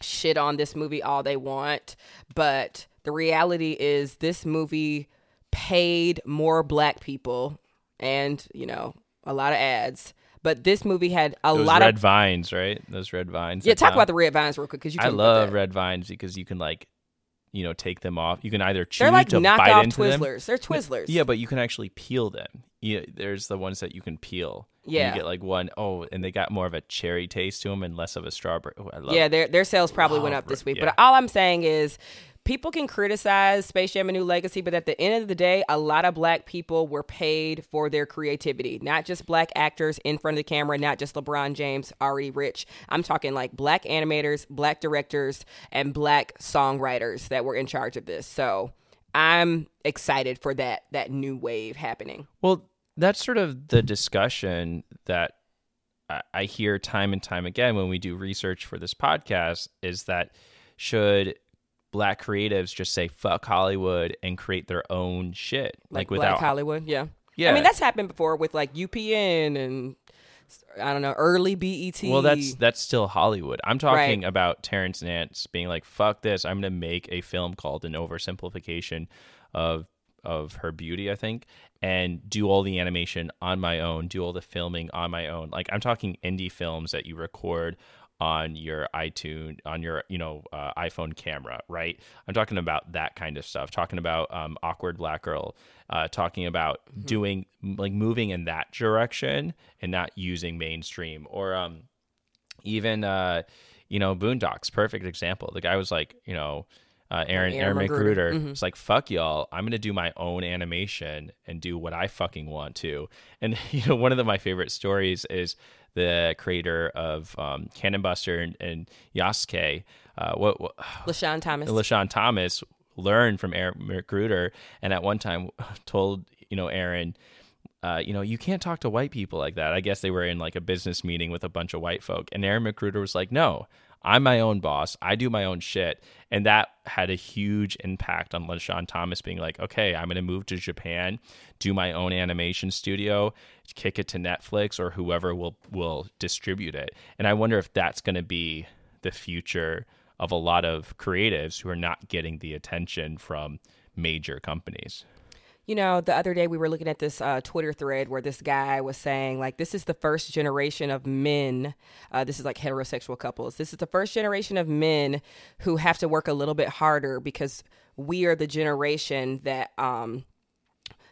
shit on this movie all they want, but the reality is this movie paid more black people and, you know, a lot of ads. But this movie had a Those lot red of vines, right? Those red vines. yeah. Talk about the red vines real quick because you. I love red vines because you can like, you know, take them off. You can either choose They're like to bite knockoff into them. Twizzlers. They're Twizzlers. Yeah, but you can actually peel them. Yeah, there's the ones that you can peel. Yeah. you get like one oh, and they got more of a cherry taste to them and less of a strawberry. Oh, I love. Yeah, their their sales probably oh, went up this week. But all I'm saying is people can criticize Space Jam: A New Legacy, but at the end of the day, a lot of black people were paid for their creativity. Not just black actors in front of the camera, not just LeBron James, already rich. I'm talking like black animators, black directors, and black songwriters that were in charge of this. So I'm excited for that that new wave happening. Well, that's sort of the discussion that I- I hear time and time again when we do research for this podcast is that should black creatives just say fuck Hollywood and create their own shit like, Black without Hollywood, yeah. yeah I mean that's happened before with like UPN and I don't know early BET. Well, that's that's still Hollywood. I'm talking Right. about Terrence Nance being like, "Fuck this! I'm gonna make a film called an oversimplification of of her beauty, I think, and do all the animation on my own, do all the filming on my own. Like I'm talking indie films that you record on your iTunes, on your you know uh, iPhone camera, right? I'm talking about that kind of stuff. Talking about um, awkward black girl. Uh, talking about doing like moving in that direction and not using mainstream or um even uh you know boondocks perfect example the guy was like you know uh, Aaron Aaron Aaron Magruder. McGruder. It's like fuck y'all. I'm gonna do my own animation and do what I fucking want to. And you know, one of the, my favorite stories is the creator of um, Cannon Buster and, and Yasuke. Uh, what, what LeSean Thomas. LeSean Thomas learned from Aaron Magruder, and at one time told you know Aaron, uh, you know, you can't talk to white people like that. I guess they were in like a business meeting with a bunch of white folk, and Aaron Magruder was like, no. I'm my own boss. I do my own shit. And that had a huge impact on LeSean Thomas being like, okay, I'm going to move to Japan, do my own animation studio, kick it to Netflix or whoever will, will distribute it. And I wonder if that's going to be the future of a lot of creatives who are not getting the attention from major companies. You know, the other day we were looking at this uh, Twitter thread where this guy was saying, like, this is the first generation of men. Uh, this is like heterosexual couples. This is the first generation of men who have to work a little bit harder because we are the generation that um,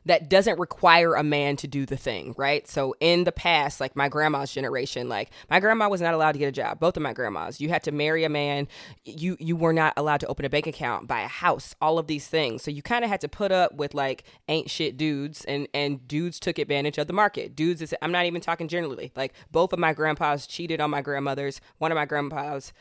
that doesn't require a man to do the thing, right? So in the past, like my grandma's generation, like my grandma was not allowed to get a job. Both of my grandmas, you had to marry a man. You you were not allowed to open a bank account, buy a house, all of these things. So you kind of had to put up with like ain't shit dudes, and and dudes took advantage of the market. Dudes is I'm not even talking generally. Like both of my grandpas cheated on my grandmothers. One of my grandpas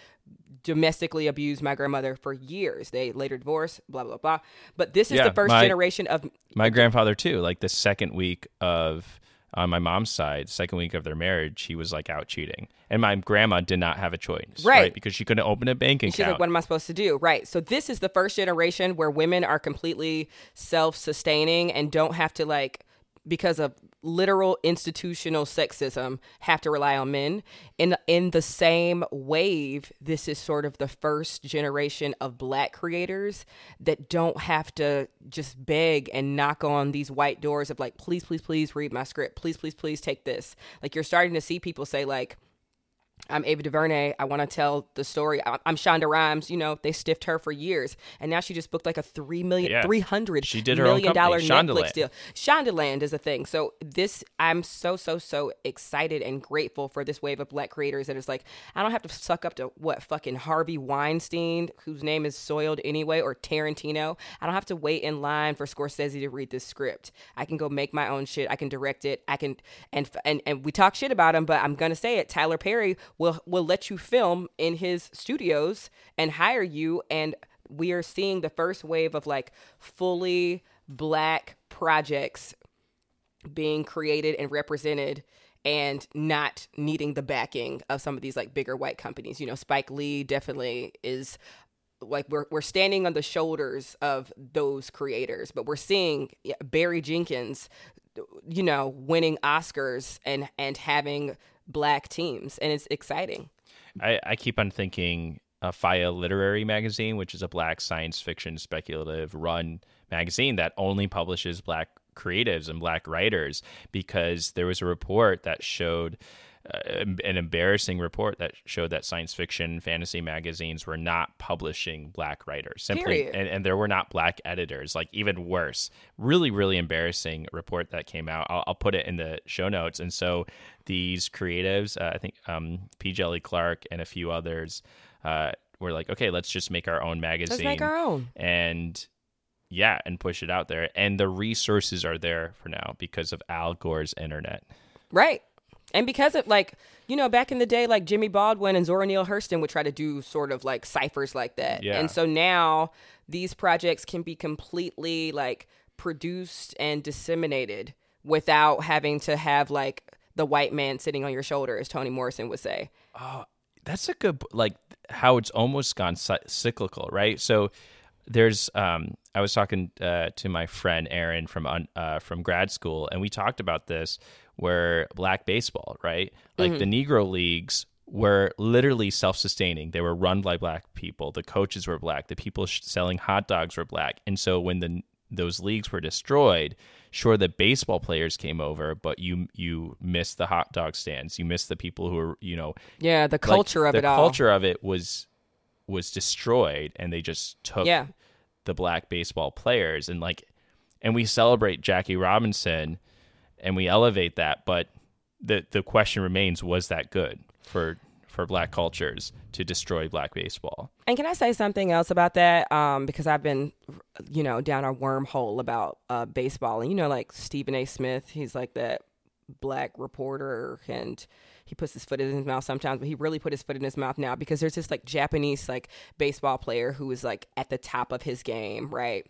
domestically abused my grandmother for years. They later divorced, blah blah blah. But this is Yeah, the first my- generation of My grandfather too, like the second week of on my mom's side, second week of their marriage, he was like out cheating. And my grandma did not have a choice, Right. Because she couldn't open a bank She's account. like, what am I supposed to do? Right. So this is the first generation where women are completely self-sustaining and don't have to like because of literal institutional sexism have to rely on men. In in the same wave, this is sort of the first generation of black creators that don't have to just beg and knock on these white doors of like, please, please, please read my script. Please, please, please take this. Like you're starting to see people say like I'm Ava DuVernay. I want to tell the story. I'm Shonda Rhimes. You know, they stiffed her for years, and now she just booked like a three million, Yeah. three hundred She did her million dollar Netflix deal. Shondaland is a thing. So this, I'm so so so excited and grateful for this wave of black creators that is like, I don't have to suck up to what fucking Harvey Weinstein, whose name is soiled anyway, or Tarantino. I don't have to wait in line for Scorsese to read this script. I can go make my own shit. I can direct it. I can and and and we talk shit about him, but I'm gonna say it. Tyler Perry will will let you film in his studios and hire you and we are seeing the first wave of like fully black projects being created and represented and not needing the backing of some of these like bigger white companies. You know, Spike Lee definitely is like we're we're standing on the shoulders of those creators, but we're seeing Barry Jenkins you know, winning Oscars and and having black teams and it's exciting. I, I keep on thinking uh, FIYAH Literary Magazine, which is a black science fiction speculative run magazine that only publishes black creatives and black writers because there was a report that showed an embarrassing report that showed that science fiction fantasy magazines were not publishing black writers. Simply and, and there were not black editors. Like even worse really really embarrassing report that came out. I'll, I'll put it in the show notes. And so these creatives uh, i think um, p. Djèlí clark and a few others uh, were like okay let's just make our own magazine Let's make our own. and yeah and push it out there. And the resources are there for now because of al gore's internet. Right. And because of like, you know, back in the day, like Jimmy Baldwin and Zora Neale Hurston would try to do sort of like ciphers like that. Yeah. And so now these projects can be completely like produced and disseminated without having to have like the white man sitting on your shoulder, as Toni Morrison would say. Oh, that's a good like how it's almost gone cy- cyclical right so there's um i was talking uh, to my friend aaron from uh, from grad school and we talked about this where black baseball right? Like the mm-hmm. negro leagues were literally self-sustaining. They were run by black people. The coaches were black. The people sh- selling hot dogs were black. And so when the those leagues were destroyed sure the baseball players came over but you you missed the hot dog stands. You missed the people who were you know Yeah, the like, culture of the it all. The culture of it was was destroyed and they just took Yeah. the black baseball players. And like and we celebrate Jackie Robinson and we elevate that but the the question remains was that good for for black cultures to destroy black baseball And can I say something else about that? Um, because I've been, you know, down a wormhole about uh, baseball, and you know, like Stephen A. Smith, he's like that black reporter, and he puts his foot in his mouth sometimes, but he really put his foot in his mouth now because there's this like Japanese like baseball player who is like at the top of his game, right?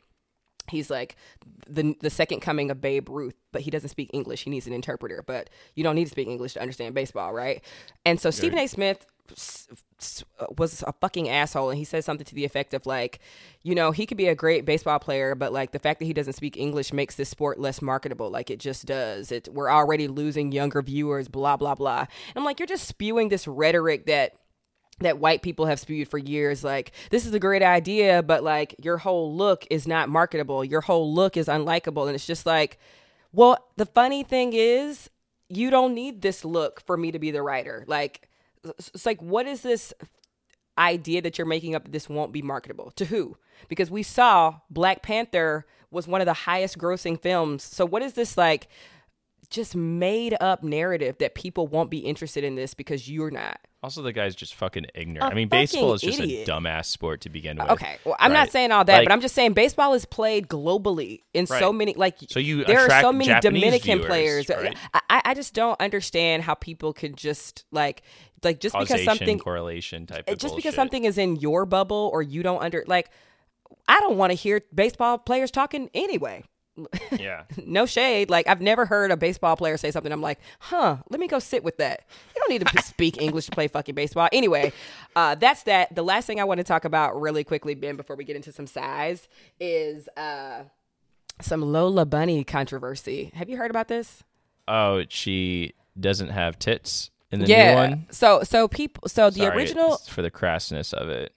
He's like the the second coming of Babe Ruth, but he doesn't speak English. He needs an interpreter, but you don't need to speak English to understand baseball, right? And so Stephen A. Smith was a fucking asshole, and he said something to the effect of like, you know, he could be a great baseball player, but like the fact that he doesn't speak English makes this sport less marketable. Like it just does. It we're already losing younger viewers. Blah blah blah. And I'm like, you're just spewing this rhetoric that that white people have spewed for years like this is a great idea but like your whole look is not marketable. Your whole look is unlikable. And it's just like well the funny thing is you don't need this look for me to be the writer. Like it's like what is this idea that you're making up that this won't be marketable? To who? Because we saw black panther was one of the highest grossing films. So what is this like just made up narrative that people won't be interested in this because you're not also the guy's just fucking ignorant A i mean baseball is just idiot. a dumbass sport to begin with Okay, well, I'm not saying all that, Like- but I'm just saying baseball is played globally in so many. Like, So you there are so many Japanese Dominican viewers, players. right? I, I just don't understand how people could just like, like just because something, correlation type eh, just of because something is in your bubble or you don't under like, I don't want to hear baseball players talking anyway. Yeah No shade. Like I've never heard a baseball player say something. I'm like, huh? Let me go sit with that. You don't need to speak English to play fucking baseball. Anyway, uh, that's that. The last thing I want to talk about really quickly, Ben, before we get into some size, is uh, some Lola Bunny controversy. Have you heard about this? Oh, she doesn't have tits in the yeah. new one. So so people so the Sorry, original for the crassness of it.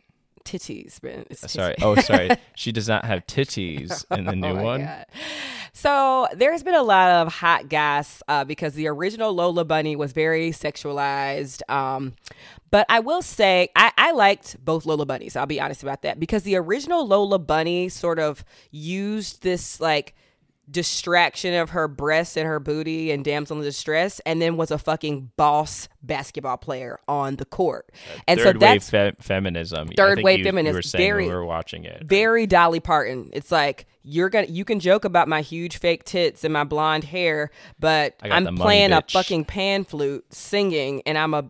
Titties, man. It's Uh, Sorry. Oh, sorry. she does not have titties in the new Oh one. God. So there's been a lot of hot gas uh, because the original Lola Bunny was very sexualized. Um, but I will say I, I liked both Lola Bunnies. I'll be honest about that because the original Lola Bunny sort of used this like distraction of her breasts and her booty and damsel in distress, and then was a fucking boss basketball player on the court. Uh, and Third so wave that's fe- feminism. I Third think wave you, feminism, You were saying very- we were watching it. very Dolly Parton. It's like you're gonna you can joke about my huge fake tits and my blonde hair, but I got the I'm money, playing a fucking pan flute singing and I'm a,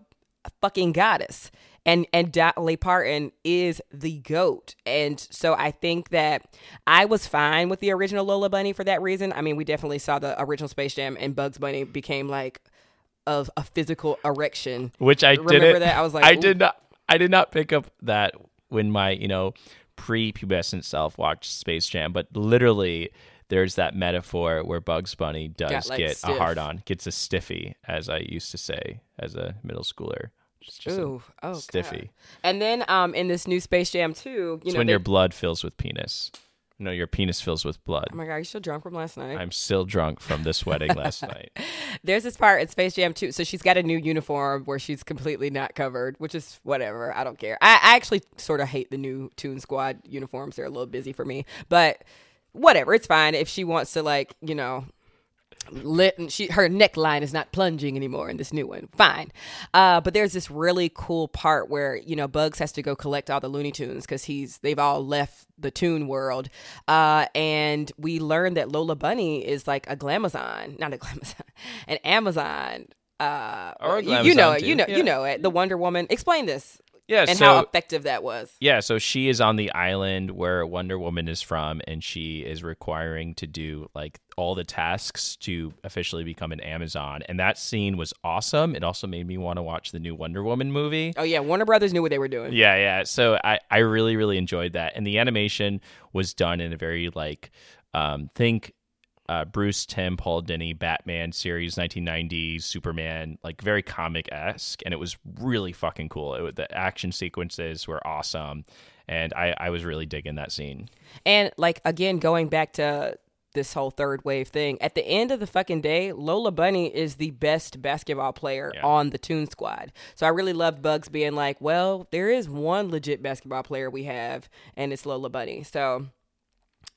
a fucking goddess. And and Dolly Parton is the goat. And so I think that I was fine with the original Lola Bunny for that reason. I mean, we definitely saw the original Space Jam and Bugs Bunny became like of a physical erection. Which I Remember didn't. that? I was like, I ooh. did not. I did not pick up that when my you know pre-pubescent self watched Space Jam, but literally. There's that metaphor where Bugs Bunny does Got, like, get a hard on, gets a stiffy, as I used to say as a middle schooler. Just, just a Ooh, oh, God. stiffy. And then um in this new Space Jam too, you It's know, when they- your blood fills with penis. No, your penis fills with blood. Oh my god, you still drunk from last night? I'm still drunk from this wedding last night. There's this part in Space Jam 2. So she's got a new uniform where she's completely not covered, which is whatever. I don't care. I, I actually sort of hate the new Toon Squad uniforms. They're a little busy for me, but whatever. It's fine if she wants to, like, you know. Lit, she her neckline is not plunging anymore in this new one. Fine, uh, but there's this really cool part where you know Bugs has to go collect all the Looney Tunes because he's they've all left the tune world, uh, and we learn that Lola Bunny is like a glamazon, not a glamazon, an Amazon. Uh, you, you know it, you know Yeah. you know it. The Wonder Woman. Explain this Yeah, and so how effective that was. yeah, so she is on the island where Wonder Woman is from, and she is requiring to do like all the tasks to officially become an Amazon. And that scene was awesome. It also made me want to watch the new Wonder Woman movie. Oh yeah, Warner Brothers knew what they were doing. Yeah, yeah. So I, I really, really enjoyed that. And the animation was done in a very like um think uh, Bruce Timm Paul Dini, Batman series 1990s Superman like very comic esque and it was really fucking cool. It, the action sequences were awesome and I, I was really digging that scene. And like again, going back to this whole third wave thing, at the end of the fucking day, Lola Bunny is the best basketball player Yeah. on the Toon Squad. So I really loved Bugs being like, "Well, there is one legit basketball player we have, and it's Lola Bunny." So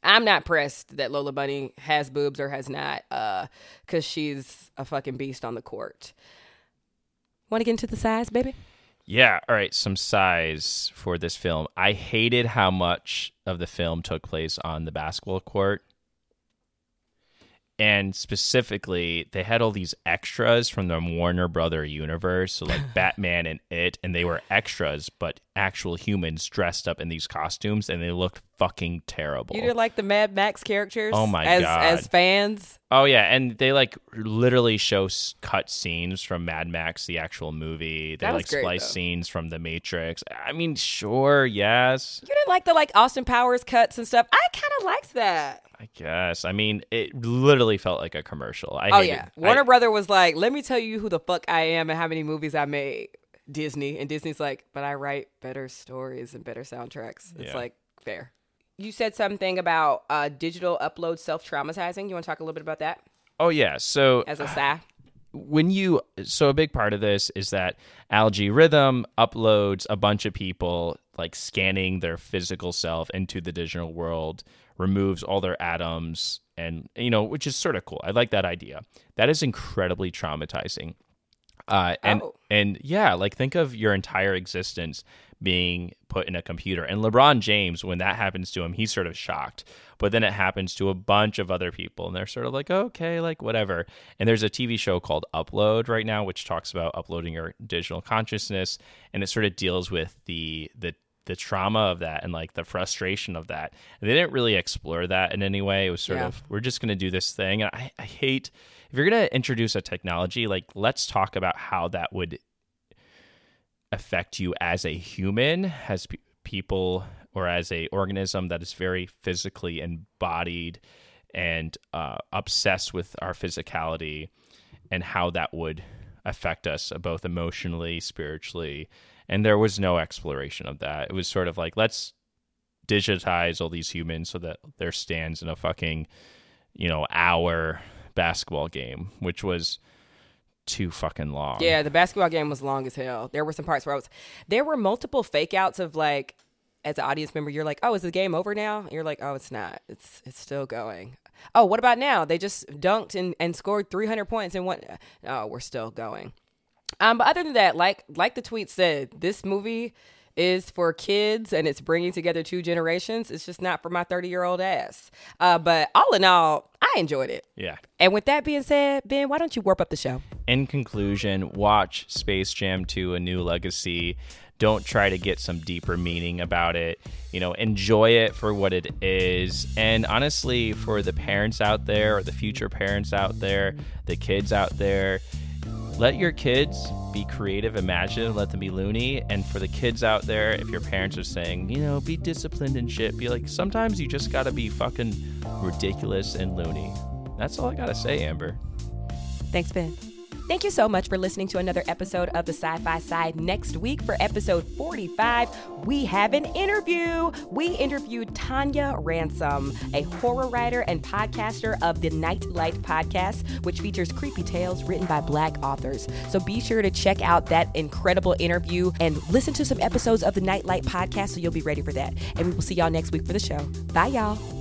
I'm not pressed that Lola Bunny has boobs or has not, uh, because she's a fucking beast on the court. Want to get into the size, baby? Yeah, all right, some size for this film. I hated how much of the film took place on the basketball court. And specifically, they had all these extras from the Warner Brother universe, so like Batman and It, and they were extras, but actual humans dressed up in these costumes, and they looked fucking terrible. You did like the Mad Max characters? Oh my as, God. As fans, Oh yeah, and they like literally show s- cut scenes from Mad Max, the actual movie. They That was like great, splice though. scenes from The Matrix. I mean, sure, yes. You didn't like the like Austin Powers cuts and stuff. I kind of liked that. I guess. I mean, it literally felt like a commercial. I Oh yeah, I- Warner Brother was like, "Let me tell you who the fuck I am and how many movies I made." Disney and Disney's like, "But I write better stories and better soundtracks." It's Yeah. like fair. You said something about uh, digital upload self traumatizing. You want to talk a little bit about that oh yeah. So as a sigh? when you so a big part of this is that Al-G Rhythm uploads a bunch of people like scanning their physical self into the digital world removes all their atoms and you know which is sort of cool. I like that idea. That is incredibly traumatizing. Uh and Oh. and yeah like think of your entire existence being put in a computer. And lebron james when that happens to him he's sort of shocked. But then it happens to a bunch of other people and they're sort of like okay like whatever. And there's a tv show called upload right now which talks about uploading your digital consciousness and it sort of deals with the the the trauma of that and like the frustration of that. And they didn't really explore that in any way. It was sort Yeah. of we're just going to do this thing. And I, I hate if you're going to introduce a technology like let's talk about how that would affect you as a human as pe- people or as a organism that is very physically embodied and uh, obsessed with our physicality and how that would affect us both emotionally, spiritually, and there was no exploration of that. It was sort of like let's digitize all these humans so that there stands in a fucking you know hour basketball game, which was too fucking long. Yeah, the basketball game was long as hell. There were some parts where I was there were multiple fake outs of like as an audience member, you're like, Oh, is the game over now? you're like, Oh, it's not. It's it's still going. Oh, what about now? They just dunked and, and scored three hundred points and what oh, uh, we're still going. Um, but other than that, like like the tweet said, this movie is for kids and it's bringing together two generations. It's just not for my 30 year old ass. Uh, but all in all, I enjoyed it. Yeah. And with that being said, Ben, why don't you warp up the show? In conclusion, watch Space Jam 2 A New Legacy. Don't try to get some deeper meaning about it. You know, enjoy it for what it is. And honestly, for the parents out there or the future parents out there, the kids out there, let your kids be creative, imaginative, let them be loony. And for the kids out there, if your parents are saying, you know, be disciplined and shit, be like, sometimes you just gotta be fucking ridiculous and loony. That's all I gotta say, Amber. Thanks, Ben. Thank you so much for listening to another episode of the Sci Fi Side. Next week, for episode 45, we have an interview. We interviewed Tonia Ransom, a horror writer and podcaster of the Nightlight podcast, which features creepy tales written by Black authors. So be sure to check out that incredible interview and listen to some episodes of the Nightlight podcast so you'll be ready for that. And we will see y'all next week for the show. Bye, y'all.